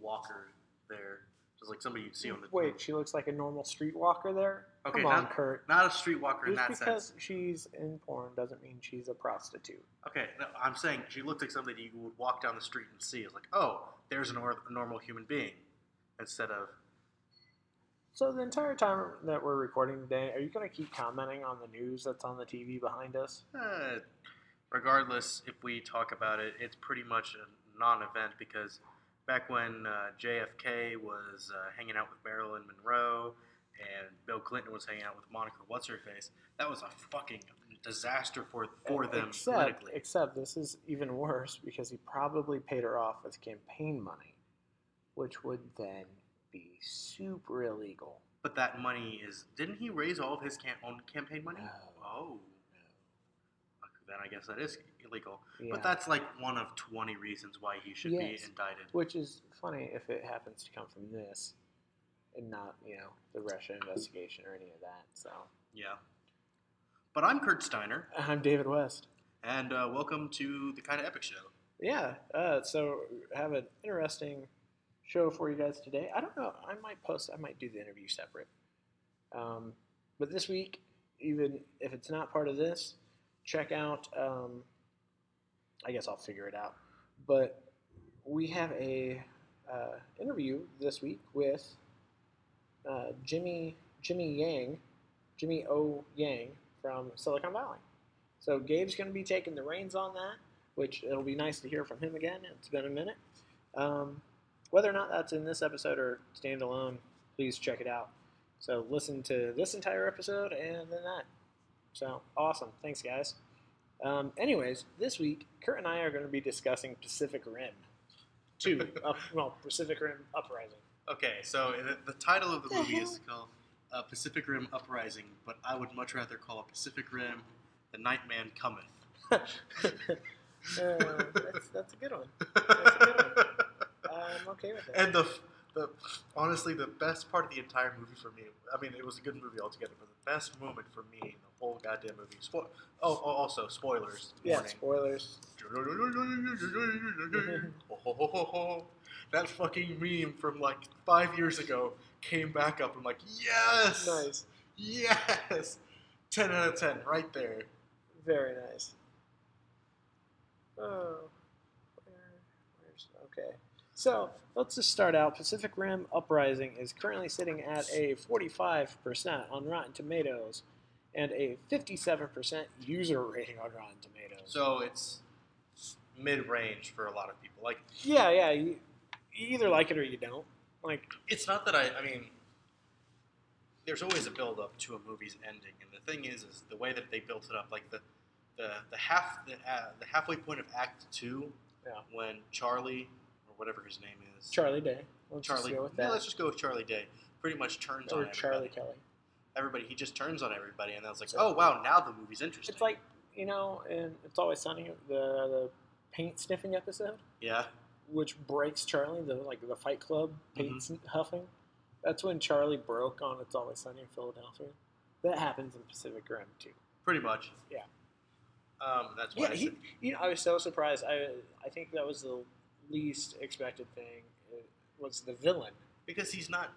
walker there, just like somebody you'd see on the Wait, she looks like a normal street walker there. Okay, Come on, not, Kurt. not a streetwalker in Just that because sense. she's in porn doesn't mean she's a prostitute. Okay, no, I'm saying she looked like somebody you would walk down the street and see. It's like, oh, there's a, nor- a normal human being, instead of So the entire time that we're recording today, are you going to keep commenting on the news that's on the TV behind us? Uh, regardless, if we talk about it, it's pretty much a non-event because back when uh, JFK was uh, hanging out with Marilyn Monroe and Bill Clinton was hanging out with Monica What's Her Face, that was a fucking disaster for for them except, politically. except this is even worse because he probably paid her off with campaign money, which would then be super illegal. But that money is didn't he raise all of his cam- own campaign money? No. Oh, then I guess that is illegal. Yeah. But that's like one of twenty reasons why he should be indicted. Which is funny if it happens to come from this and not, you know, the Russia investigation or any of that. So Yeah. But I'm Kurt Steiner, I'm David West. and uh, welcome to the Kind of Epic Show. Yeah, uh, so have an interesting show for you guys today. I don't know. I might post. I might do the interview separate. Um, but this week, even if it's not part of this, check out. Um, I guess I'll figure it out. But we have a uh, interview this week with uh, Jimmy Jimmy Yang, Jimmy O Yang from Silicon Valley. So Gabe's going to be taking the reins on that which it'll be nice to hear from him again. It's been a minute. Um, whether or not that's in this episode or standalone, please check it out. So listen to this entire episode and then that. So awesome. Thanks, guys. Um, anyways, this week, Kurt and I are going to be discussing Pacific Rim 2. up, well, Pacific Rim Uprising. Okay, so the, the title of the The movie is called uh, Pacific Rim Uprising, but I would much rather call it Pacific Rim The Nightman Cometh. Uh, that's, that's a good one. That's a good one. I'm okay with it. and the the honestly the best part of the entire movie for me i mean it was a good movie altogether but the best moment for me goddamn movie spo- oh, oh also spoilers yeah, warning. spoilers. that fucking meme from like five years ago came back up i'm like yes Nice. yes 10 out of 10 right there Very nice. Oh, where, where's okay? So let's just start out. Pacific Rim Uprising is currently sitting at a 45% on Rotten Tomatoes and a 57% user rating on Rotten Tomatoes. so it's mid-range for a lot of people like yeah, yeah, you, you either like it or you don't. Like, it's not that I. I mean, there's always a build up to a movie's ending, and the thing is, is the way that they built it up. Like the the the half the, uh, the halfway point of Act Two, Yeah. when Charlie or whatever his name is, Charlie Day. Let's just Charlie. go with yeah, let's just go with Charlie Day. Pretty much turns or on Charlie everybody. Kelly. Everybody, he just turns on everybody, and I was like, So- oh wow, now the movie's interesting. It's like you know, and it's always sunny. The the paint sniffing episode. yeah, which breaks Charlie, the like the Fight Club paint Mm-hmm. huffing. That's when Charlie broke on It's Always Sunny in Philadelphia. That happens in Pacific Rim too. pretty much. Yeah. Um, that's why Yeah, I he, said- you know, I was so surprised. I I think that was the least expected thing. It was the villain. because he's not.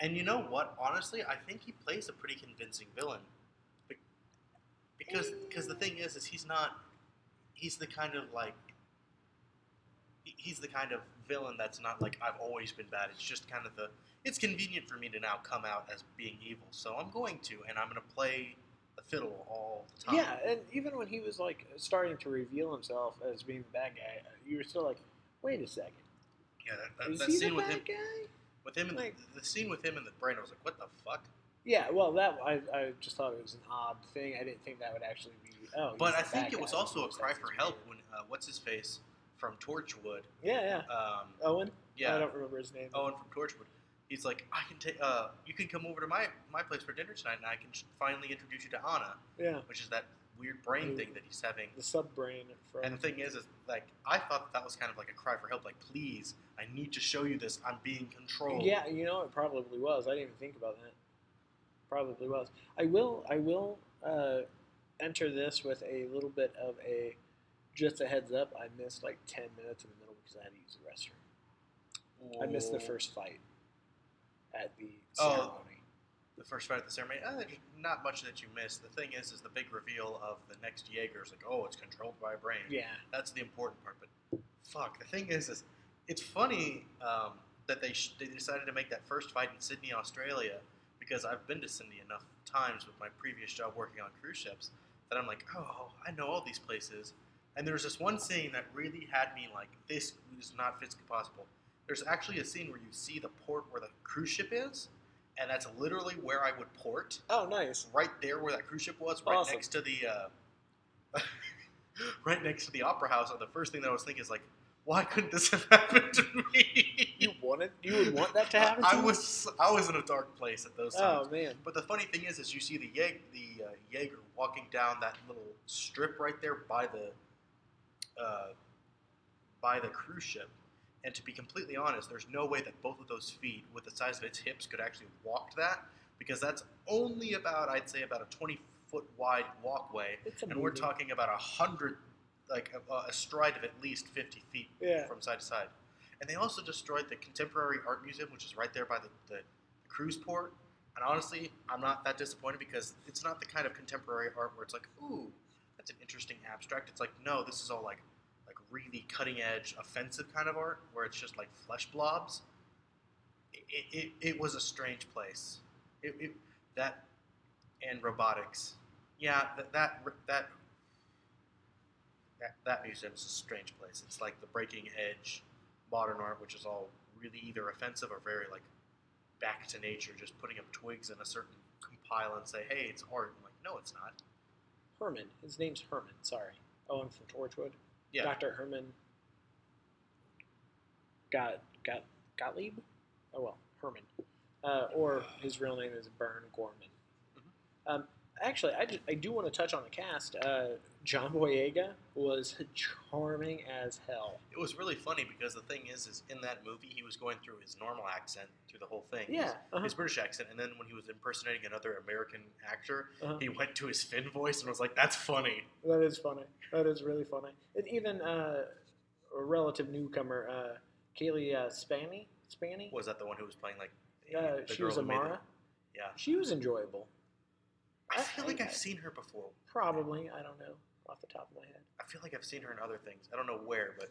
And you know what? Honestly, I think he plays a pretty convincing villain. Because because the thing is, is he's not. He's the kind of like. He's the kind of villain that's not like I've always been bad. It's just kind of the. It's convenient for me to now come out as being evil, so I'm going to, and I'm going to play the fiddle all the time. Yeah, and even when he was like starting to reveal himself as being the bad guy, uh, you were still like, wait a second, yeah. That, that, that he scene the with bad him, guy? With him, in Like- the, the scene with him and the brain, I was like, what the fuck? Yeah, well, that I, I just thought it was an odd thing. I didn't think that would actually be. Oh, But I think it was guy. also a cry for help when uh, what's his face from Torchwood. Yeah, yeah. Um, Owen. Yeah, I don't remember his name. Owen from Torchwood. He's like, I can take. Uh, you can come over to my my place for dinner tonight, and I can finally introduce you to Anna, Yeah, which is that weird brain thing that he's having. the sub brain from. And the thing is, is like I thought that, that was kind of like a cry for help. Like, please, I need to show you this. I'm being controlled. Yeah, you know, it probably was. I didn't even think about that. Probably was. I will. I will uh, enter this with a little bit of a just a heads up. I missed like ten minutes in the middle because I had to use the restroom. I missed the Oh, first fight at the Oh. The first fight at the ceremony. Uh, there's not much that you miss. The thing is, is the big reveal of the next Jaeger's like, oh, it's controlled by a brain. Yeah. That's the important part. But fuck, the thing is, is it's funny um, that they sh- they decided to make that first fight in Sydney, Australia, because I've been to Sydney enough times with my previous job working on cruise ships that I'm like, oh, I know all these places. And there was this one scene that really had me like, this is not physically possible. There's actually a scene where you see the port where the cruise ship is, and that's literally where I would port Oh, nice. right there where that cruise ship was, right Awesome. next to the, uh, right next to the opera house. And the first thing that I was thinking is like, why couldn't this have happened to me? You wanted? You would want that to happen? I to you? was I was in a dark place at those times. Oh man. But the funny thing is, is you see the Jaeger, the uh, Jaeger walking down that little strip right there by the uh, by the cruise ship. And to be completely honest, there's no way that both of those feet, with the size of its hips, could actually walk that because that's only about I'd say about a 20 foot wide walkway, and we're talking about a hundred, like a, a stride of at least 50 feet Yeah. from side to side. And they also destroyed the Contemporary Art Museum, which is right there by the, the, the cruise port. And honestly, I'm not that disappointed because it's not the kind of contemporary art where it's like, ooh, that's an interesting abstract. It's like, no, this is all like really cutting edge, offensive kind of art where it's just like flesh blobs. It, it, it was a strange place. It, it that and robotics. Yeah, that that that that, that museum is a strange place. It's like the breaking edge modern art, which is all really either offensive or very like back to nature, just putting up twigs in a certain compile and say, "Hey, it's art." I'm like, no, it's not. Herman. His name's Herman. Sorry. Oh, Owen from Torchwood. Yeah, Dr. Herman. Got got Gottlieb. Oh well, Herman. Uh, or his real name is Burn Gorman. Mm-hmm. Um, actually, I, ju- I do want to touch on the cast. Uh, John Boyega was charming as hell. it was really funny because the thing is, is in that movie he was going through his normal accent through the whole thing. Yeah. his, uh-huh. his British accent, and then when he was impersonating another American actor, Uh-huh. he went to his Finn voice and was like, "That's funny." That is funny. That is really funny. And even uh, a relative newcomer, uh, Cailee uh, Spaeny. Spaeny. Was that the one who was playing like the, Uh, she girl was Amara. the- Yeah, She was enjoyable. I feel like I- I've seen her before. Probably. I don't know off the top of my head. I feel like I've seen her in other things. I don't know where, but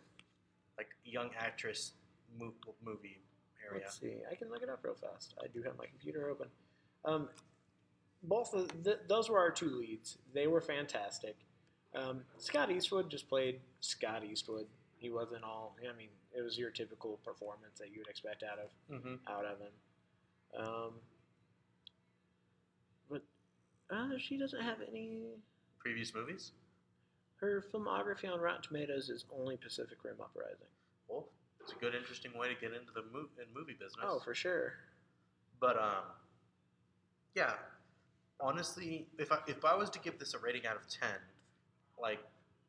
like young actress mo- movie area. Let's see. I can look it up real fast. I do have my computer open. Um, both of th- those were our two leads. They were fantastic. Um, Scott Eastwood just played Scott Eastwood. He wasn't all. I mean, it was your typical performance that you would expect out of Mm-hmm. out of him. Um, but uh, she doesn't have any. Previous movies? Her filmography on Rotten Tomatoes is only Pacific Rim Uprising. Well, it's a good, interesting way to get into the mo- in movie business. Oh, for sure. But um, yeah. Honestly, if I if I was to give this a rating out of ten, like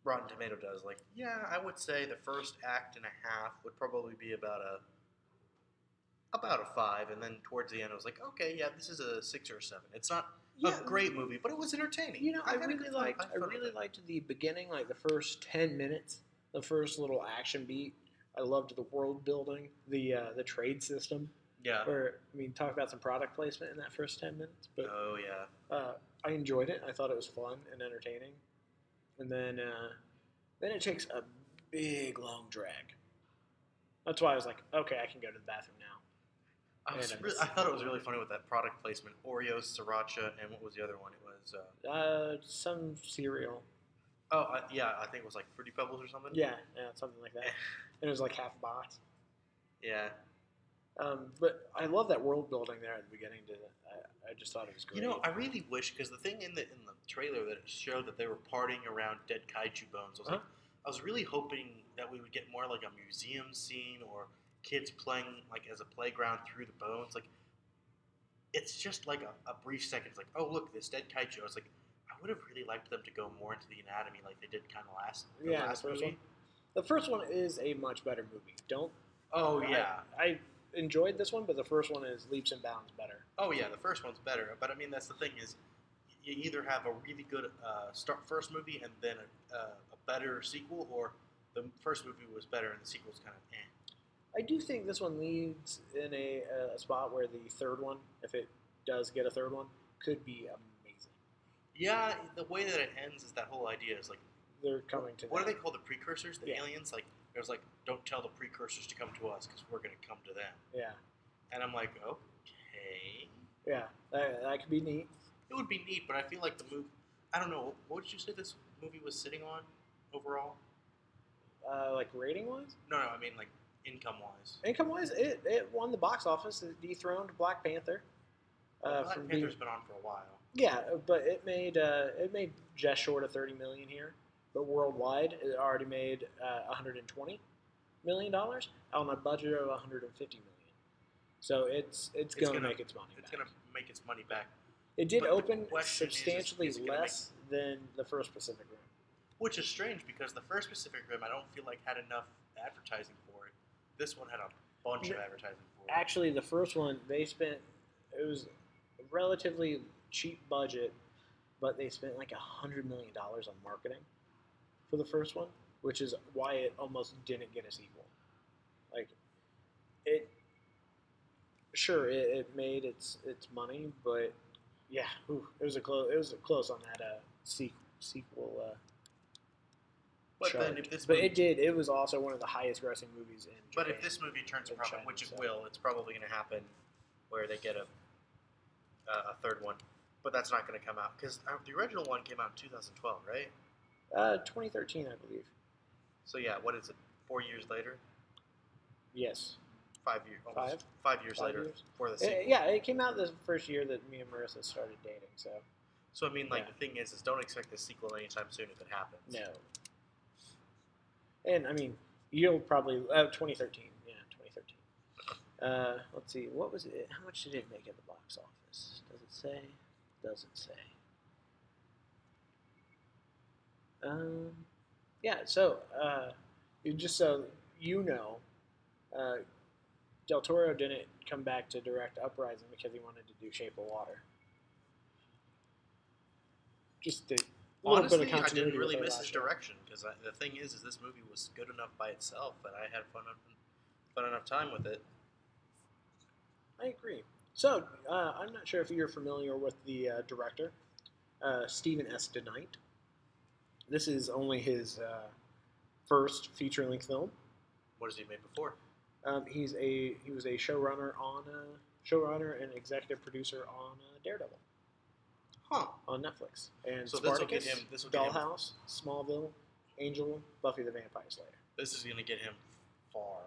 Rotten Tomato does, like yeah, I would say the first act and a half would probably be about a about a five, and then towards the end, I was like, okay, yeah, this is a six or a seven. It's not Yeah, a great movie, but it was entertaining. You know, I a really liked. I really liked the beginning, like the first ten minutes, the first little action beat. I loved the world building, the uh, the trade system. Yeah. Where I mean, talk about some product placement in that first ten minutes. But Oh yeah. uh, I enjoyed it. I thought it was fun and entertaining. And then uh, then it takes a big long drag. That's why I was like, okay, I can go to the bathroom. I, was And I thought it was really funny with that product placement. Oreos, sriracha, and what was the other one? It was uh, Uh, some cereal. oh uh, yeah, I think it was like Fruity Pebbles or something. Yeah, yeah, something like that. And it was like half a box. Yeah. Um, but I love that world building there at the beginning. To I, I just thought it was great. You know, I really wish because the thing in the in the trailer that it showed that they were partying around dead kaiju bones. I was like, I was really hoping that we would get more like a museum scene or kids playing like as a playground through the bones. Like, it's just like a, a brief second. It's like, oh look, this dead kaiju. I was like, I would have really liked them to go more into the anatomy like they did kind of last the yeah, the first movie. one. The first one is a much better movie. Don't. Oh I- yeah. I, enjoyed this one, but the first one is leaps and bounds better. Oh yeah, the first one's better. But I mean, that's the thing is, you either have a really good uh, start first movie and then a, uh, a better sequel, or the first movie was better and the sequel's kind of eh. I do think this one leads in a, a spot where the third one, if it does get a third one, could be amazing. Yeah, the way that it ends is that whole idea is like, They're coming to what do them. they call the precursors? The Yeah. aliens? Like, it was like, don't tell the precursors to come to us because we're gonna come to them. Yeah, And I'm like, okay, yeah, that, that could be neat. it would be neat, but I feel like the movie. I don't know. What did you say this movie was sitting on overall? Uh, like rating wise, No, no, I mean like income wise. income wise, it, it won the box office. It dethroned Black Panther. Uh, Black from being- Panther's been on for a while. Yeah, but it made uh, it made just short of thirty million here, but worldwide it already made uh, one hundred and twenty million dollars on a budget of one hundred and fifty million. So it's it's, It's going to make its money It's gonna make its money back, It did but open question is, is- substantially less than the first Pacific Rim. which is strange because the first Pacific Rim I don't feel like had enough advertising. This one had a bunch of advertising for it. Actually, the first one they spent it was a relatively cheap budget, but they spent like a hundred million dollars on marketing for the first one, which is why it almost didn't get a sequel. Like it, sure, it, it made its its money, but yeah, ooh, it was a close. It was a close on that uh, sequel sequel. Uh, but then if this but movie, it did. It was also one of the highest grossing movies in. Japan, but if this movie turns a in profit, China, which it so. will, it's probably going to happen where they get a uh, a third one. But that's not going to come out because uh, the original one came out in 2012, right? uh, 2013, I believe. So yeah, what is it? Four years later, Yes. five years, Five? five years Five later years? for the sequel. yeah, it came out the first year that me and Marissa started dating. So So I mean, like Yeah. the thing is, is don't expect the sequel anytime soon if it happens. no. And I mean, you'll probably uh, 2013. Yeah, 2013. Uh, let's see. What was it? How much did it make at the box office? Does it say? Doesn't say. Um, yeah. So, uh, just so you know, uh, Del Toro didn't come back to direct Uprising because he wanted to do Shape of Water. Just little Honestly, I didn't really miss his direction because the thing is, is this movie was good enough by itself that I had fun, fun enough time with it. I agree. So, uh, I'm not sure if you're familiar with the uh, director, uh, Stephen S. DeKnight. This is only his uh, first feature-length film. What has he made before? Um, he's a he was a showrunner on uh, showrunner and executive producer on uh, Daredevil Huh. on Netflix and So this will Spartacus, get him. This will get him. Dollhouse, Smallville, Angel, Buffy the Vampire Slayer. This is gonna get him far.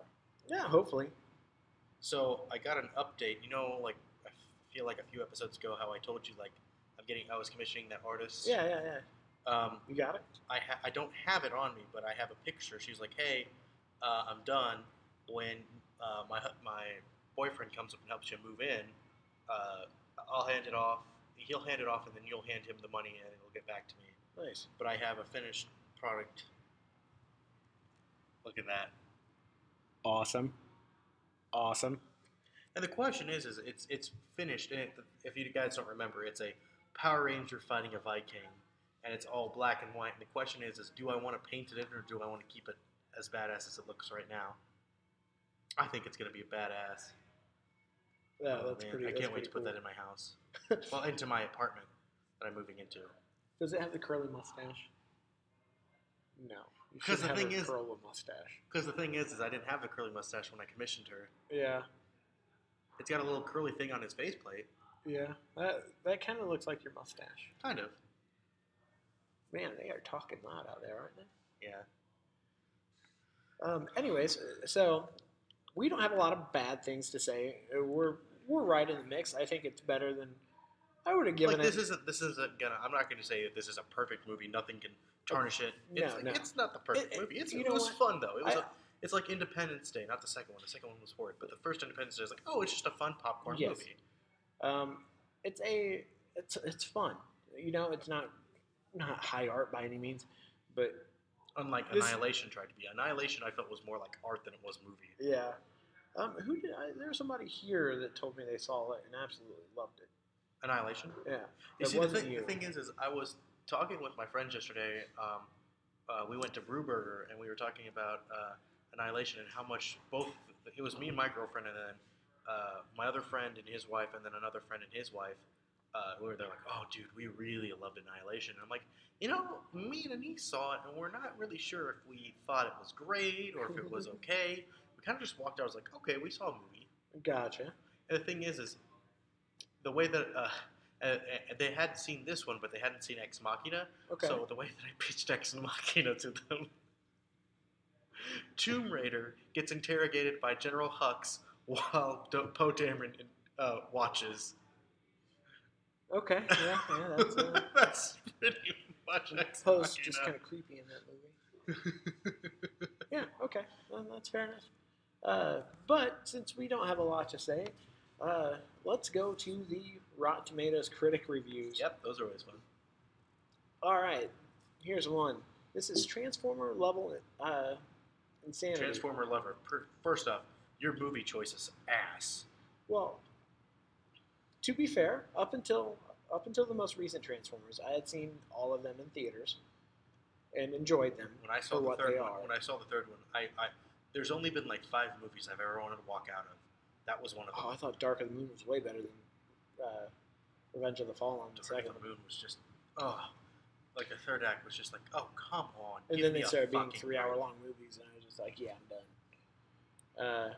Yeah, hopefully. So I got an update. You know, like I feel like a few episodes ago, how I told you like I'm getting, I was commissioning that artist. Yeah, yeah, yeah. Um, You got it. I ha- I don't have it on me, but I have a picture. She's like, "Hey, uh, I'm done." When uh, my my boyfriend comes up and helps you move in, uh, I'll hand it off. He'll hand it off, and then you'll hand him the money, and it'll get back to me. Nice. But I have a finished product. Look at that. Awesome. Awesome. And the question is, is it's it's finished. And it, if you guys don't remember, it's a Power Ranger fighting a Viking, and it's all black and white. And the question is, is do I want to paint it in, or do I want to keep it as badass as it looks right now? I think it's gonna be a badass. Yeah, Oh, that's man, pretty. I can't wait to put cool. that in my house. well, into my apartment that I'm moving into. Does it have the curly mustache? No. You 'Cause should the thing is- curl a mustache. Because the thing is, is I didn't have the curly mustache when I commissioned her. Yeah. It's got a little curly thing on its faceplate, Yeah. That that kind of looks like your mustache. kind of. Man, they are talking loud out there, aren't they? Yeah. Um, anyways, so we don't have a lot of bad things to say. We're we're right in the mix. I think it's better than I would have given like this it. isn't this isn't gonna. I'm not gonna say that this is a perfect movie. Nothing can tarnish it. No, It's, no. it's not the perfect It- movie. It's, it was what? fun though. It was. I- a, it's like Independence Day, not the second one. The second one was horrid, but the first Independence Day is like, oh, it's just a fun popcorn Yes. movie. Um, it's a it's it's fun. You know, it's not not high art by any means, but Unlike This- Annihilation tried to be. Annihilation, I felt was more like art than it was movie. yeah. Um, who did I, there was somebody here that told me they saw it and absolutely loved it. Annihilation. Yeah, You see, the thing, you. the thing is, is I was talking with my friends yesterday. Um, uh, we went to Brewburger and we were talking about uh, Annihilation and how much both it was me and my girlfriend, and then uh, my other friend and his wife, and then another friend and his wife. Uh, who were there like, oh, dude, we really loved Annihilation. And I'm like, you know, me and Anise saw it, and we're not really sure if we thought it was great or if it was okay. Kind of just walked out. I was like, okay, we saw a movie. Gotcha. And the thing is, is the way that uh, uh, uh, they hadn't seen this one, but they hadn't seen Ex Machina. Okay. So the way that I pitched Ex Machina to them, Tomb Raider gets interrogated by General Hux while Do- Poe Dameron uh, watches. okay. Yeah. Yeah. That's. Uh, That's pretty much Ex Poe's just kind of creepy in that movie. Yeah, okay, well, that's fair enough. Uh, but since we don't have a lot to say, uh, let's go to the Rotten Tomatoes critic reviews. Yep, those are always fun. All right, here's one. This is Transformer level uh, insanity. Transformer lover. Per- first off, your movie choice is ass. Well, to be fair, up until up until the most recent Transformers, I had seen all of them in theaters and enjoyed them. When I saw the what third one, are. when I saw the third one, I, I there's only been like five movies I've ever wanted to walk out of. That was one of them. Oh, I thought Dark of the Moon was way better than uh, Revenge of the Fallen. The Dark second of the Moon was just, oh, like the third act was just like, oh come on. and then they started being three hour long movies, and I was just like, yeah, I'm done. Uh,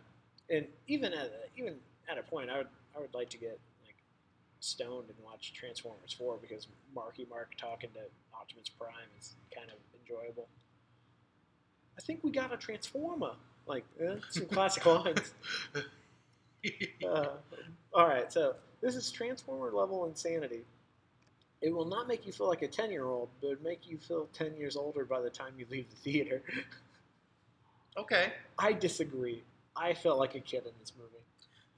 and even at a, even at a point, I would I would like to get like stoned and watch Transformers four because Marky Mark talking to Optimus Prime is kind of enjoyable. I think we got a Transformer. Like eh, some classic lines. Uh, all right, so this is Transformer level insanity. It will not make you feel like a 10 year old, but make you feel 10 years older by the time you leave the theater. okay, I disagree. I felt like a kid in this movie.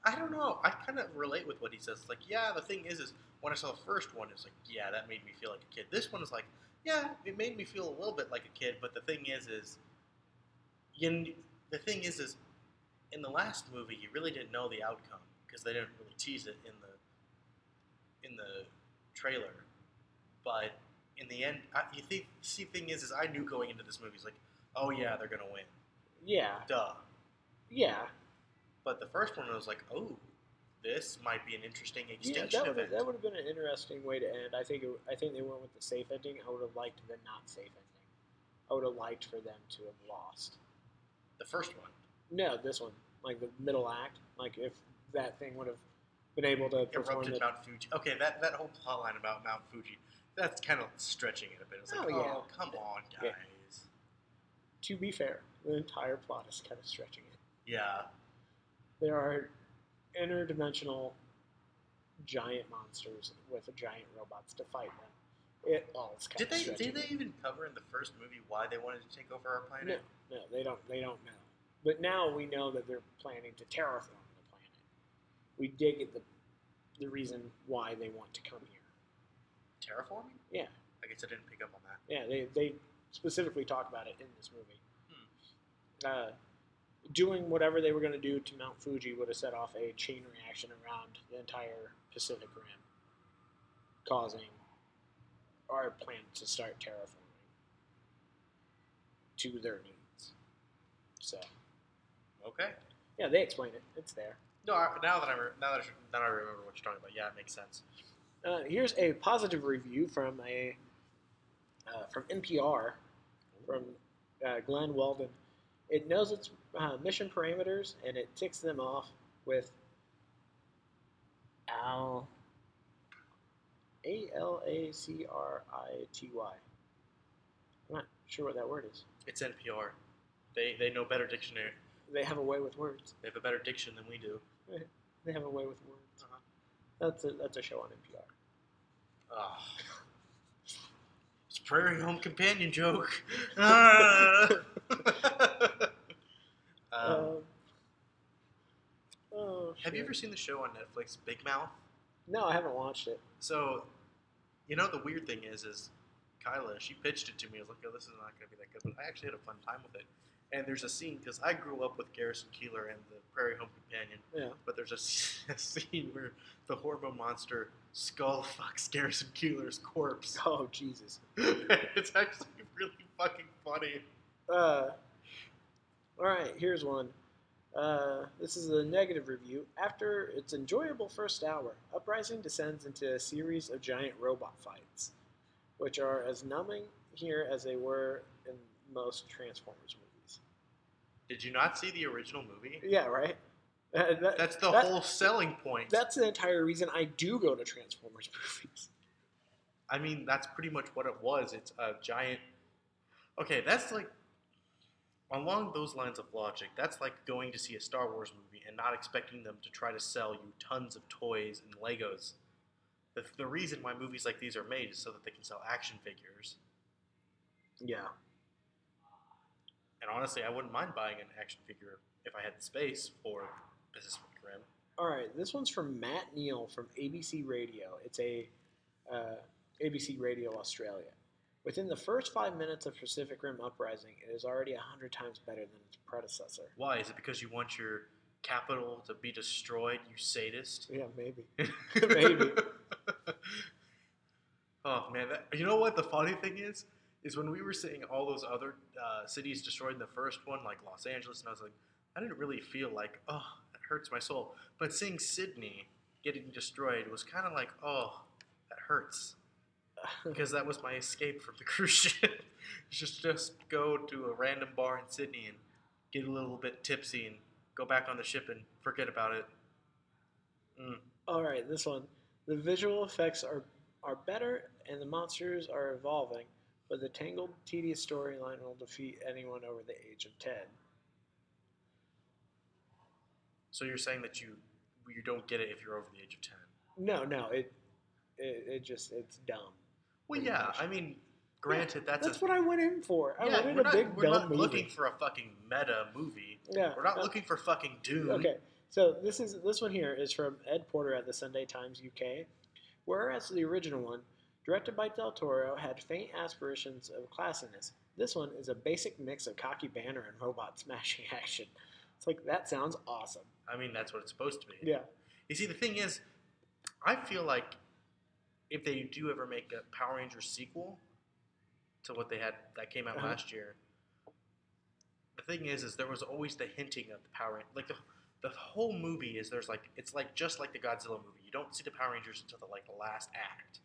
I don't know. I kind of relate with what he says. It's Like, yeah, the thing is, is when I saw the first one, it's like, yeah, that made me feel like a kid. This one is like, yeah, it made me feel a little bit like a kid. But the thing is, is you, the thing is, is in the last movie, you really didn't know the outcome because they didn't really tease it in the in the trailer. But in the end, I, you think see, thing is, is I knew going into this movie, it's like, oh yeah, they're gonna win, Yeah, duh. yeah. But the first one was like, oh, this might be an interesting Yeah, extension that of would, it. that would have been an interesting way to end. I think it, I think they went with the safe ending. I would have liked the not safe ending. I would have liked for them to have lost. The first one. No, this one, like the middle act, like if that thing would have been able to perform Erupted it. Mount Fuji. Okay, that, that whole plot line about Mount Fuji, that's kind of stretching it a bit. It's like, Oh, oh, yeah. come on, Yeah. guys. To be fair, the entire plot is kind of stretching it. Yeah. There are interdimensional giant monsters with giant robots to fight them. It is kind Did of they did they even cover in the first movie why they wanted to take over our planet? no, they don't. They don't know. But now we know that they're planning to terraform the planet. We did get the the reason why they want to come here. Terraforming? Yeah. I guess I didn't pick up on that. Yeah, they, they specifically talk about it in this movie. Hmm. Uh, doing whatever they were going to do to Mount Fuji would have set off a chain reaction around the entire Pacific Rim, causing our planet to start terraforming to their needs. So, Okay. yeah, they explain it. It's there. No, I, now that I re- now that I, now that I remember what you're talking about, yeah, it makes sense. Uh, here's a positive review from a uh, from NPR from uh, Glenn Weldon. It knows its uh, mission parameters and it ticks them off with Al A L A C R I T Y. I'm not sure what that word is. It's NPR. They they know better dictionary. They have a way with words. They have a better diction than we do. They have a way with words. Uh-huh. That's a that's a show on NPR. Ah. It's Prairie Home Companion joke. Ah. um, Um, oh, have you ever seen the show on Netflix, Big Mouth? No, I haven't watched it. So, you know, the weird thing is, is Kyla, she pitched it to me. I was like, oh, this is not going to be that good. But I actually had a fun time with it. And there's a scene, because I grew up with Garrison Keillor and the Prairie Home Companion, Yeah. but there's a scene where the hormone monster skull fucks Garrison Keillor's corpse. Oh Jesus. it's actually really fucking funny. Uh, all right, here's one. Uh, this is a negative review. After its enjoyable first hour, Uprising descends into a series of giant robot fights, which are as numbing here as they were in most Transformers movies. Did you not see the original movie? Yeah, right. Uh, that- That's the that- whole selling point. That's the entire reason I do go to Transformers movies. I mean, that's pretty much what it was. It's a giant. Okay, that's like along those lines of logic. That's like going to see a Star Wars movie and not expecting them to try to sell you tons of toys and Legos. The, the reason why movies like these are made is so that they can sell action figures. Yeah. And honestly, I wouldn't mind buying an action figure if I had the space for Pacific Rim. All right, this one's from Matt Neal from ABC Radio. It's a uh, ABC Radio Australia. Within the first five minutes of Pacific Rim Uprising, it is already a hundred times better than its predecessor. Why? Is it because you want your capital to be destroyed, you sadist? Yeah, maybe. Maybe. oh man, that, you know what the funny thing is? Is when we were seeing all those other uh, cities destroyed in the first one, like Los Angeles, and I was like, I didn't really feel like, oh, that hurts my soul. But seeing Sydney getting destroyed was kind of like, oh, that hurts, because that was my escape from the cruise ship. just just go to a random bar in Sydney and get a little bit tipsy and go back on the ship and forget about it. Mm. All right, this one. The visual effects are are better, and the monsters are evolving, but the tangled, tedious storyline will defeat anyone over the age of ten. So you're saying that you you don't get it if you're over the age of ten? No, no, it it, it just it's dumb. Well, yeah. much. I mean, granted, that's, That's a what I went in for. I yeah. wanted a not, big we're not movie. looking for a fucking meta movie. yeah, We're not uh, looking for fucking Dune. Okay, so this is this one here is from Ed Porter at the Sunday Times UK, whereas the original one, directed by Del Toro, had faint aspirations of classiness. This one is a basic mix of cocky banner and robot smashing action. It's like that sounds awesome. I mean, that's what it's supposed to be. Yeah, You see, the thing is, I feel like if they do ever make a Power Rangers sequel to what they had that came out Uh-huh. last year, the thing is, is there was always the hinting of the Power Rangers. Like the the whole movie is there's like it's like just like the Godzilla movie. You don't see the Power Rangers until the like the last act.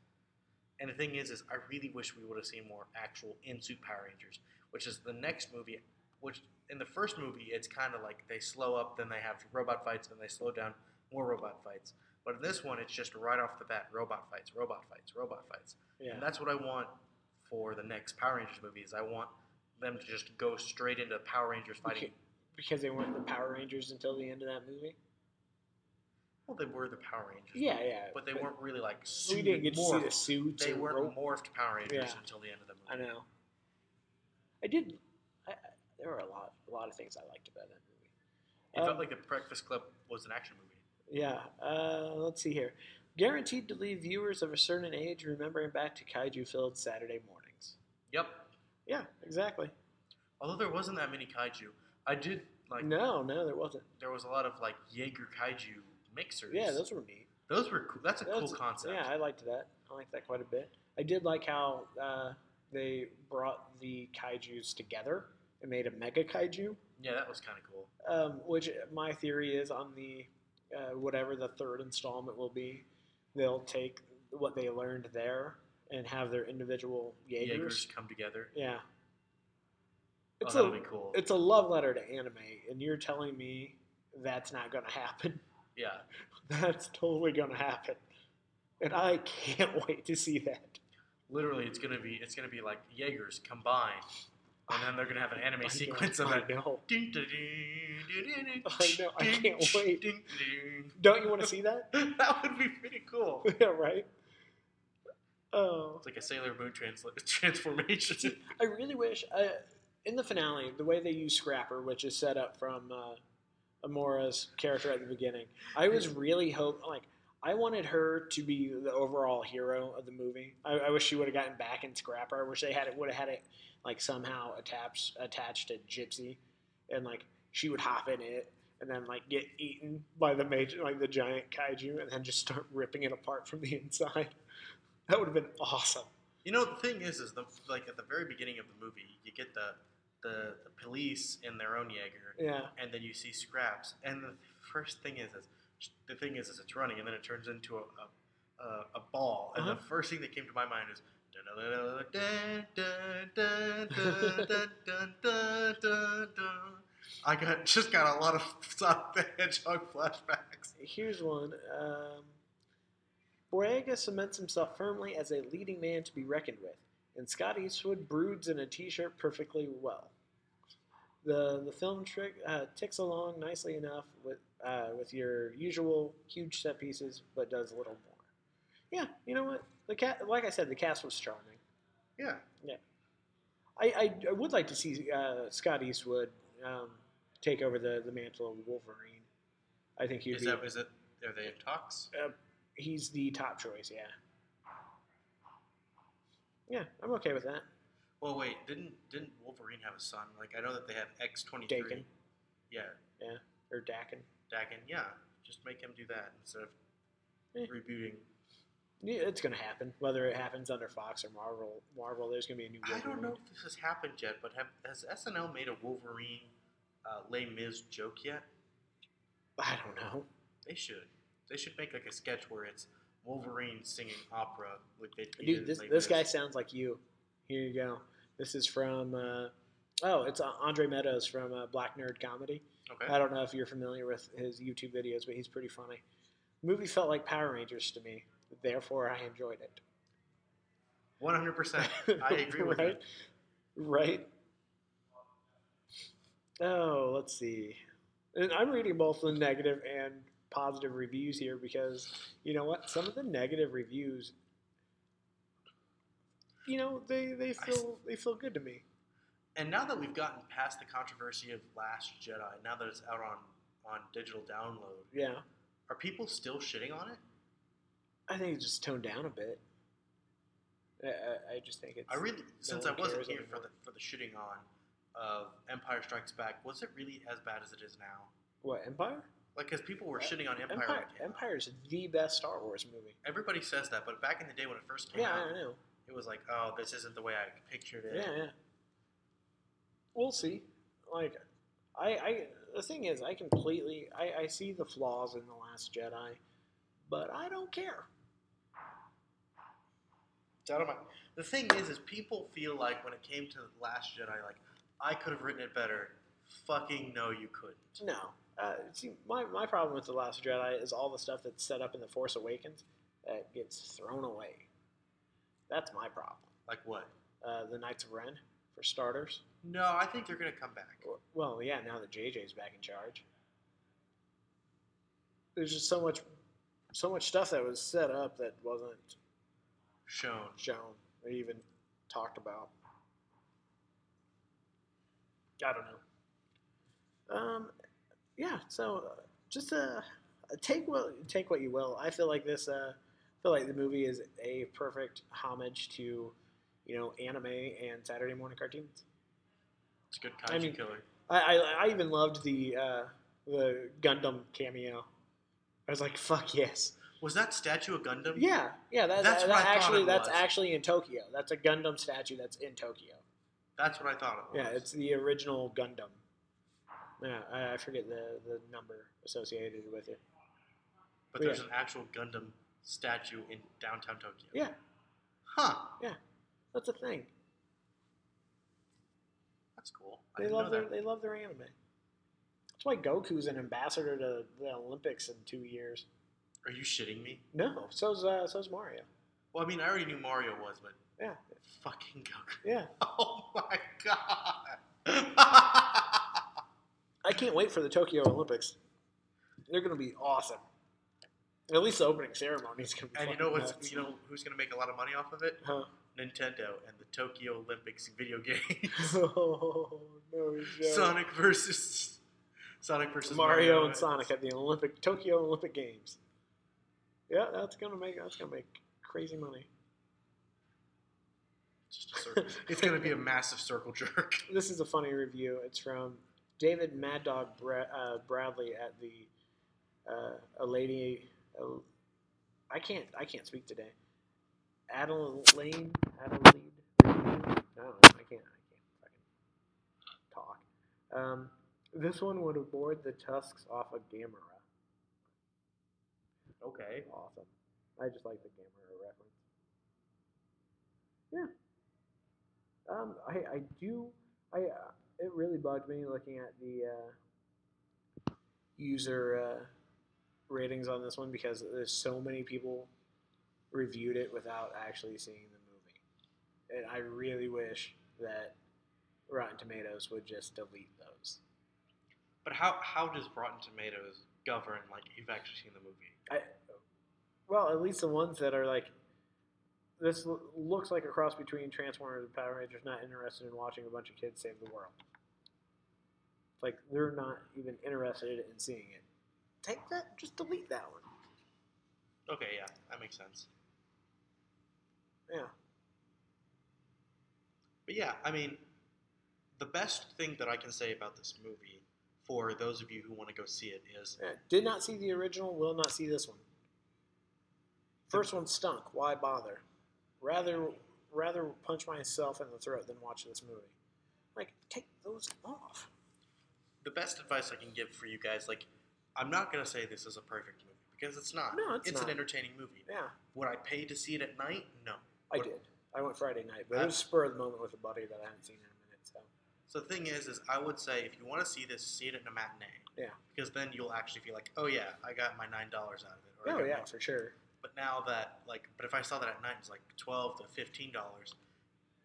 And the thing is, is I really wish we would have seen more actual in-suit Power Rangers, which is the next movie. Which in the first movie, it's kind of like they slow up, then they have robot fights, then they slow down, more robot fights. But in this one, it's just right off the bat, robot fights, robot fights, robot fights. yeah. And that's what I want for the next Power Rangers movie. Is I want them to just go straight into Power Rangers fighting. Because they weren't the Power Rangers until the end of that movie. Well, they were the Power Rangers. Yeah, yeah. But they weren't really like We didn't get to see the suits. They weren't ro- morphed Power Rangers Yeah. until the end of the movie. I know. I did. I, I, there were a lot, a lot of things I liked about that movie. It Um, felt like the Breakfast Club was an action movie. Yeah. Uh, let's see here. Guaranteed to leave viewers of a certain age remembering back to kaiju-filled Saturday mornings. Yep. Yeah, exactly. Although there wasn't that many kaiju, I did like. no, no, there wasn't. There was a lot of like Jaeger kaiju mixers. Yeah, those were neat. those were cool. That's a cool concept. Yeah, I liked that. I liked that quite a bit. I did like how uh, they brought the kaiju's together and made a mega kaiju. Yeah, that was kind of cool. Um, which my theory is on the uh, whatever the third installment will be, they'll take what they learned there and have their individual Jaegers. Jaegers come together. Yeah. Oh, It's that'll a cool. it's a love letter to anime, and you're telling me that's not going to happen. yeah. That's totally going to happen, and I can't wait to see that. Literally, it's gonna be it's gonna be like Jaegers combined, and then they're gonna have an anime I know, sequence of I that. know. Ding, ding, ding, ding, I know, I can't wait. Don't you want to see that? that would be pretty cool. yeah, right. Oh, It's like a Sailor Moon transla- transformation. I really wish uh, in the finale the way they use Scrapper, which is set up from uh, Amara's character at the beginning. I was really hope like I wanted her to be the overall hero of the movie. I, I wish she would have gotten back in Scrapper. I wish they had it would have had it like somehow attached attached to Gipsy, and like she would hop in it. And then, like, get eaten by the major, like the giant kaiju, and then just start ripping it apart from the inside. That would have been awesome. You know, the thing is, is the like at the very beginning of the movie, you get the the, the police in their own Jaeger, Yeah. and then you see scraps. And the first thing is, is the thing is, is it's running, and then it turns into a a, a ball. And uh-huh. the first thing that came to my mind is. I got just got a lot of Sonic the Hedgehog flashbacks. Here's one. Um, Boyega cements himself firmly as a leading man to be reckoned with, and Scott Eastwood broods in a T-shirt perfectly well. The the film trick uh, ticks along nicely enough with uh, with your usual huge set pieces, but does a little more. Yeah, you know what? The cat, like I said, the cast was charming. Yeah. I, I, I would like to see uh, Scott Eastwood um, take over the, the mantle of Wolverine. I think he'd Is be. that is it? Are they in talks? he's the top choice. Yeah. Yeah, I'm okay with that. Well, wait. Didn't didn't Wolverine have a son? Like I know that they have X twenty three. Yeah. Yeah, or Daken. Daken. Yeah, just make him do that instead of Eh. rebooting. Yeah, it's gonna happen. Whether it happens under Fox or Marvel, Marvel, there's gonna be a new. I don't know if this has happened yet, but have, has SNL made a Wolverine uh, Les Mis joke yet? I don't know. They should. They should make like a sketch where it's Wolverine singing opera like they Dude, this this guy sounds like you. Here you go. This is from. Uh, oh, it's uh, Andre Meadows from uh, Black Nerd Comedy. Okay. I don't know if you're familiar with his YouTube videos, but he's pretty funny. movie felt like Power Rangers to me. Therefore, I enjoyed it. One hundred percent. I agree with right? Right. Oh, let's see. And I'm reading both the negative and positive reviews here because you know what? Some of the negative reviews, you know, they, they feel they feel good to me. And now that we've gotten past the controversy of Last Jedi, now that it's out on on digital download, Yeah, are people still shitting on it? I think it's just toned down a bit. I, I, I just think it's. I really, since I wasn't here for the for the shitting on of Empire Strikes Back, was it really as bad as it is now? what Empire? Like, because people were uh, shitting on Empire. Empire. when it came out. Empire is the best Star Wars movie. Everybody says that, but back in the day when it first came Yeah, out, I know. it was like, oh, this isn't the way I pictured it. Yeah, yeah. We'll see. Like, I, I, the thing is, I completely, I, I see the flaws in the Last Jedi, but I don't care. It's out of my. The thing is, is people feel like when it came to the Last Jedi, like I could have written it better. Fucking no, you couldn't. No. Uh, see, my, my problem with the Last Jedi is all the stuff that's set up in the Force Awakens that gets thrown away. That's my problem. Like what? Uh, the Knights of Ren, for starters. No, I think they're gonna come back. Well, yeah, now that JJ's back in charge. There's just so much, so much stuff that was set up that wasn't Shown. shown or even talked about. I don't know. Um, yeah. So uh, just uh, take what take what you will. I feel like this. Uh, I feel like the movie is a perfect homage to, you know, anime and Saturday morning cartoons. It's a good kaiju I mean- killer. I, I, I even loved the uh, the Gundam cameo. I was like, "Fuck yes!" Was that statue a Gundam? Yeah, yeah. That, That's that, thought actually that's actually in Tokyo. That's a Gundam statue that's in Tokyo. That's what I thought it was. Yeah, it's the original Gundam. Yeah, I, I forget the, the number associated with it. But yeah. there's an actual Gundam statue in downtown Tokyo. Yeah, Huh. That's a thing. That's cool. I They love their that. they love their anime. That's why Goku's an ambassador to the Olympics in two years. Are you shitting me? No, so's uh, so's Mario. Well, I mean, I already knew Mario was, but Yeah, fucking Goku. yeah. Oh my god. I can't wait for the Tokyo Olympics. They're gonna be awesome. At least the opening ceremony is gonna be. and you know what's nuts. you know who's gonna make a lot of money off of it? Huh. Nintendo and the Tokyo Olympics video game. oh no, Joe. Sonic versus Sonic versus Mario and Sonic at the Olympic Tokyo Olympic Games. Yeah, that's gonna make that's gonna make crazy money. Just a it's gonna be a massive circle jerk. This is a funny review. It's from David Mad Dog Bra- uh, Bradley at the uh, a lady. Uh, I can't I can't speak today. Adelaide Adelaide. review? No, I can't. I can't. Fucking. talk. Um, this one would have bored the tusks off a Gamera. okay. Awesome. I just like the Gamera reference. Yeah. Um, I, I do. I uh, it really bugged me looking at the uh, user uh, ratings on this one because there's so many people reviewed it without actually seeing the movie, and I really wish that Rotten Tomatoes would just delete those. But how how does Rotten Tomatoes govern like you've actually seen the movie? I, well, at least the ones that are like, this l- looks like a cross between Transformers and Power Rangers. Not interested in watching a bunch of kids save the world. Like they're not even interested in seeing it. Take that. Just delete that one. Okay, yeah, that makes sense. Yeah. But yeah, I mean, the best thing that I can say about this movie, for those of you who want to go see it, is yeah. Did not see the original. Will not see this one. First one stunk. Why bother? Rather, rather punch myself in the throat than watch this movie. Like, take those off. the best advice I can give for you guys. Like, I'm not gonna say this is a perfect movie because it's not. No, it's an not. entertaining movie. Yeah. Would I pay to see it at night? No. I did. I went Friday night, but it was spur of the moment with a buddy that I hadn't seen in a minute. So So the thing is, is I would say if you want to see this, see it in a matinee. Yeah. Because then you'll actually feel like, oh yeah, I got my nine dollars out of it. Or oh yeah, for sure. But now that like, but if I saw that at night, it's like twelve to fifteen dollars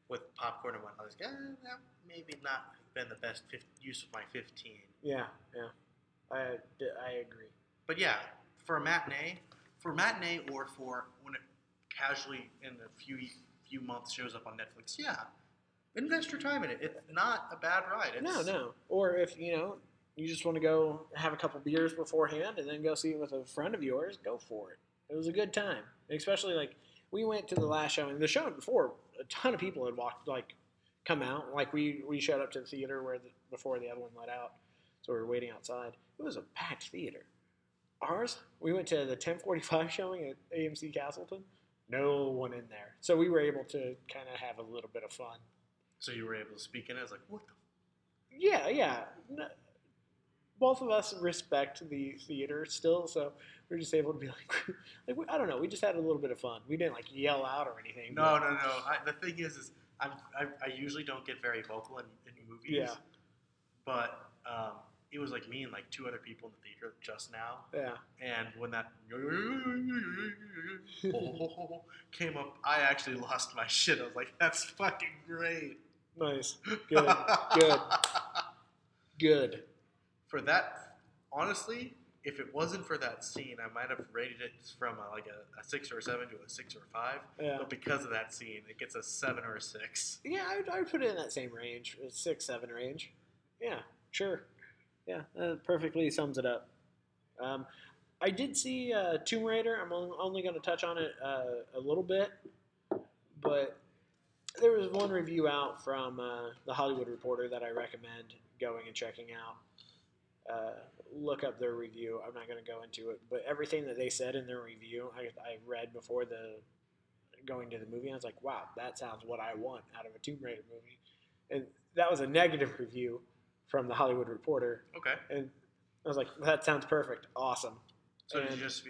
with popcorn and whatnot. I was like, eh, that maybe not been the best fif- use of my fifteen. Yeah, yeah. I I agree. But yeah, for a matinee, for a matinee or for when it casually in a few few months shows up on Netflix, yeah, invest your time in it. It's not a bad ride. It's, No, no. Or if you know you just want to go have a couple beers beforehand and then go see it with a friend of yours, go for it. It was a good time, especially like we went to the last showing. The show before, a ton of people had walked like come out. Like we we showed up to the theater where the, before the other one let out, so we were waiting outside. It was a packed theater. Ours, we went to the 10:45 showing at AMC Castleton. No one in there, so we were able to kind of have a little bit of fun. So you were able to speak in it. I was like, what the Yeah, yeah. No, both of us respect the theater still, so we're just able to be like, like we, I don't know. We just had a little bit of fun. We didn't like yell out or anything. No, no, no. I, the thing is, is I'm, I, I usually don't get very vocal in, in movies. Yeah. But um, it was like me and like two other people in the theater just now, Yeah, and when that came up, I actually lost my shit. I was like, "That's fucking great." nice, good, good, good. For that, honestly, if it wasn't for that scene, I might have rated it from a, like a, a six or a seven to a six or a five. Yeah, But because of that scene, it gets a seven or a six. yeah. I would, I would put it in that same range, uh, six, seven range. Yeah, sure. Yeah, that perfectly sums it up. Um, I did see uh, Tomb Raider. I'm only going to touch on it uh, a little bit, but there was one review out from uh, the Hollywood Reporter that I recommend going and checking out. Uh, look up their review. I'm not going to go into it, but everything that they said in their review, I, I read before the going to the movie. I was like, wow, that sounds what I want out of a Tomb Raider movie. And that was a negative review from the Hollywood Reporter, Okay. and I was like, that sounds perfect, awesome. So did And- you just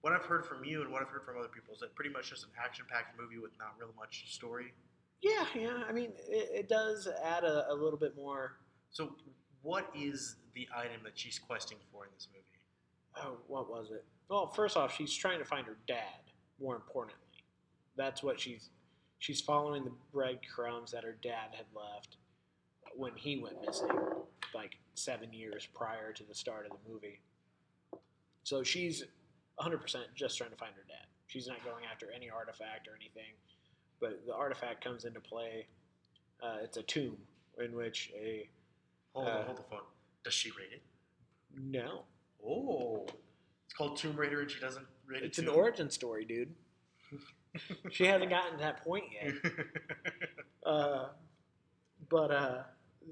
what I've heard from you and what I've heard from other people is that pretty much just an action-packed movie with not real much story. Yeah, yeah. I mean, it, it does add a, a little bit more. So what is the item that she's questing for in this movie? Oh, what was it? Well, first off, she's trying to find her dad. More importantly, that's what she's she's following the breadcrumbs that her dad had left when he went missing, like seven years prior to the start of the movie. So she's 100% just trying to find her dad. She's not going after any artifact or anything, but the artifact comes into play. Uh, it's a tomb in which a Hold on, Uh, hold the phone. Does she rate it? no, Oh, it's called Tomb Raider, and she doesn't rate it. it's it. an origin story, dude. she hasn't gotten to that point yet. Uh, but uh,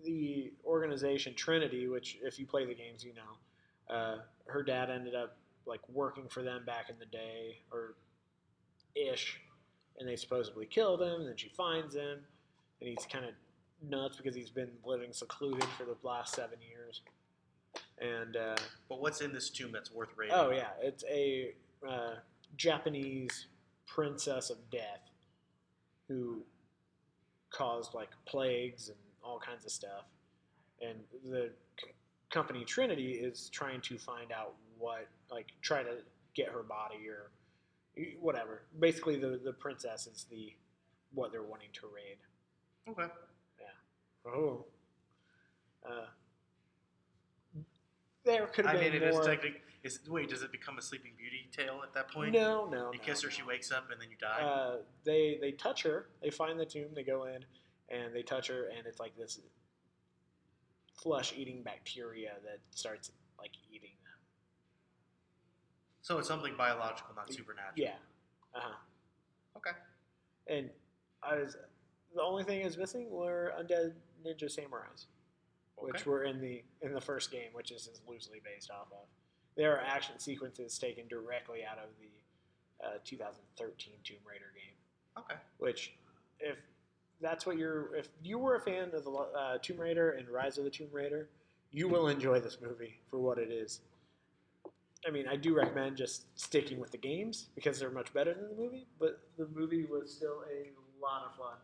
the organization Trinity, which if you play the games, you know, uh, her dad ended up like working for them back in the day, or ish, and they supposedly killed him. And then she finds him, and he's kind of nuts because he's been living secluded for the last seven years. And uh, But what's in this tomb that's worth raiding? oh yeah, it's a uh, Japanese princess of death who caused like plagues and all kinds of stuff. And the c- company Trinity is trying to find out what, like, try to get her body or whatever. Basically, the the princess is the what they're wanting to raid. Okay. Yeah. Oh. Uh, there could have I mean, been it is more. technically. Is wait, does it become a Sleeping Beauty tale at that point? no, no, You no, kiss her, no. she wakes up, and then you die. Uh, they they touch her. They find the tomb. They go in and they touch her, and it's like this flesh-eating bacteria that starts like eating them. so it's something biological, not supernatural. Yeah. Uh huh. Okay. And I was the only thing I was missing were undead ninja samurais. Which were in the in the first game, which is is loosely based off of. There are action sequences taken directly out of the uh, 2013 Tomb Raider game, Okay. which if that's what you're if you were a fan of the uh, Tomb Raider and Rise of the Tomb Raider, you will enjoy this movie for what it is. I mean, I do recommend just sticking with the games because they're much better than the movie, but the movie was still a lot of fun.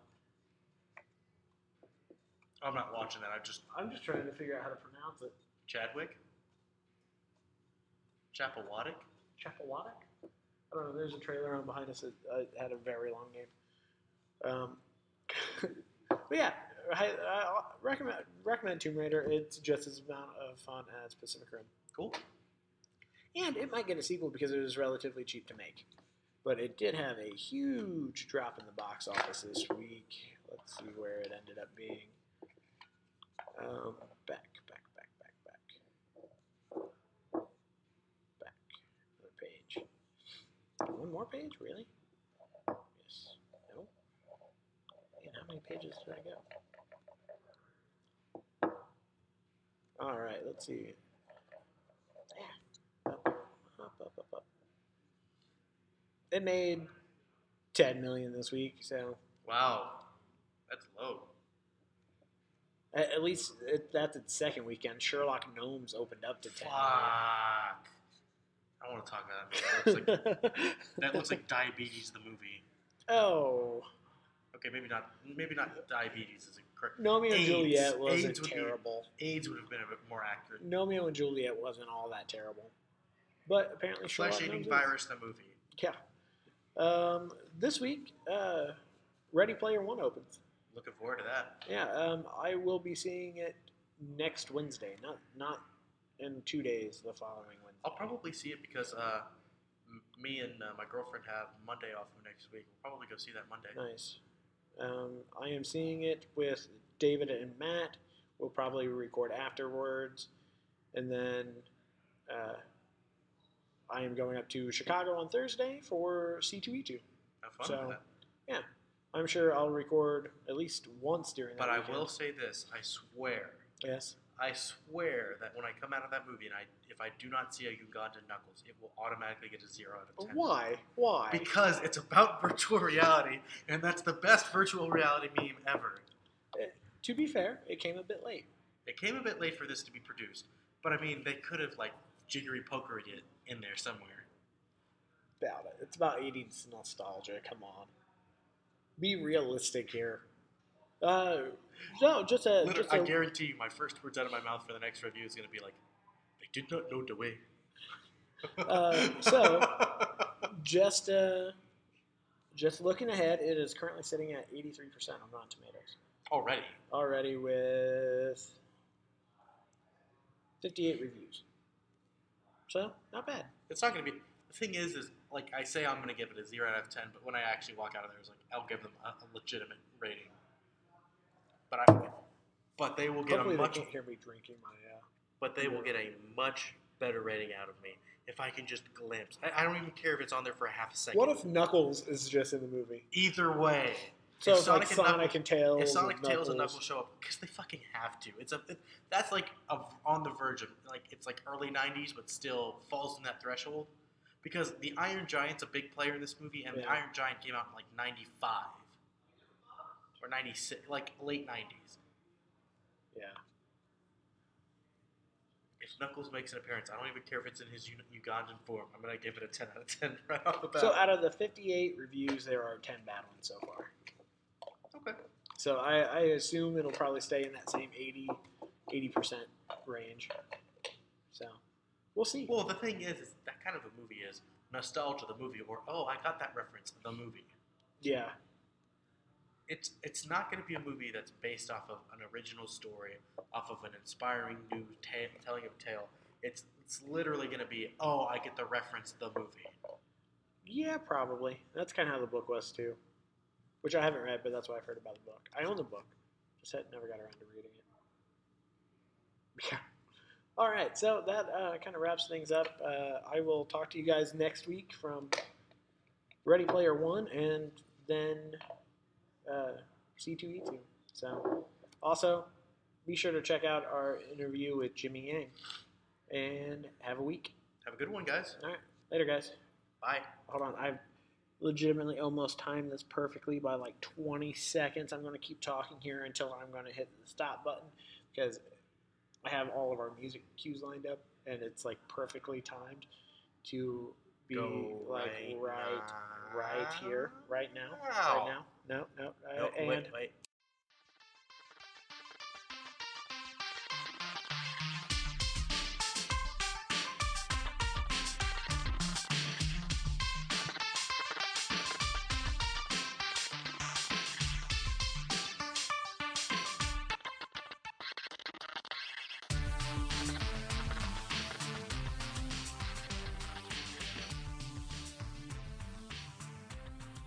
I'm not watching that. I just I'm just trying to figure out how to pronounce it. Chadwick. Chapelwatic. Chapelwatic? I don't know. There's a trailer on behind us that uh, had a very long name. Um, but yeah, I, I recommend recommend Tomb Raider. It's just as amount of fun as Pacific Rim, Cool. and it might get a sequel because it was relatively cheap to make. But it did have a huge drop in the box office this week. Let's see where it ended up being. Um, back, back, back, back, back. Back. Another page. One more page? Really? Yes. No? Man, how many pages did I go? Alright, let's see. Yeah. Up, up, up, up, up. It made 10 million this week, so Wow. That's low. At, at least it, that's its second weekend. Sherlock Gnomes opened up to 10 Fuck. I want to talk about that movie. That looks like, that looks like Diabetes, the movie. oh. Okay, maybe not. Maybe not Diabetes is a correct. Romeo and Juliet wasn't AIDS would be- terrible. AIDS would have been a bit more accurate. Romeo and Juliet wasn't all that terrible. But apparently Sherlock Flesh eating virus, the movie. Yeah. Um, this week, uh, Ready Player One opens. Looking forward to that. Yeah, um, I will be seeing it next Wednesday, not not in two days, the following Wednesday. I'll probably see it because uh, m- me and uh, my girlfriend have Monday off of next week. We'll probably go see that Monday. Nice. Um, I am seeing it with David and Matt. We'll probably record afterwards. And then uh, I am going up to Chicago on Thursday for C2E2. Have fun So, with that. I'm sure I'll record at least once during that But I weekend. will say this: I swear, Yes. I swear that when I come out of that movie and I, if I do not see a Ugandan Knuckles, it will automatically get a zero out of ten. Why? Why? Because it's about virtual reality, and that's the best virtual reality meme ever. Eh, to be fair, it came a bit late. It came a bit late for this to be produced, but I mean, they could have like jiggery pokered it in there somewhere. About it. It's about 80s nostalgia. Come on. Be realistic here. Uh, no, just a. Just I a guarantee you, my first words out of my mouth for the next review is going to be like, "I did not know the way." Uh, so- just uh, just looking ahead, it is currently sitting at 83% on Rotten Tomatoes. already, Already with 58 reviews. So, not bad. it's not going to be. Thing is, is like I say, I'm going to give it a zero out of ten, but when I actually walk out of there, it's like I'll give them a, a legitimate rating. But I, but they will get Hopefully, a they much, can't hear me drinking my. Uh, but they will get a much better rating out of me if I can just glimpse. I, I don't even care if it's on there for a half a second. what if Knuckles is just in the movie? Either way, So If it's like Sonic and Sonic Knuckles- and Tails. if Sonic, and Tails, and Knuckles. Knuckles show up, because they fucking have to. It's a it, that's like a, on the verge of like it's like early '90s, but still falls in that threshold. Because the Iron Giant's a big player in this movie, and the Iron Giant came out in like '95 or '96, like late '90s. Yeah. If Knuckles makes an appearance, I don't even care if it's in his Ugandan form. I'm gonna give it a 10 out of 10 right off the bat. So out of the 58 reviews, there are 10 bad ones so far. okay. So I, I assume it'll probably stay in that same 80, 80% range. We'll see. Well, the thing is, is that kind of a movie is nostalgia, the movie, or oh, I got that reference, the movie. Yeah, It's it's not going to be a movie that's based off of an original story, off of an inspiring new ta- telling of a tale. It's it's literally going to be oh, I get the reference, the movie. yeah, probably. That's kind of how the book was too, which I haven't read, but that's what I've heard about the book. I own the book, just had never got around to reading it. Yeah. All right, so that uh, kind of wraps things up. Uh, I will talk to you guys next week from Ready Player One, and then uh, C2E2. So, also be sure to check out our interview with Jimmy Yang, and have a week. Have a good one, guys. All right, later, guys. Bye. Hold on, I've legitimately almost timed this perfectly by like 20 seconds. I'm going to keep talking here until I'm going to hit the stop button because I have all of our music cues lined up, and it's like perfectly timed to be Go like right right, right here, right now, now. right now. No, no, uh, No, and wait, wait.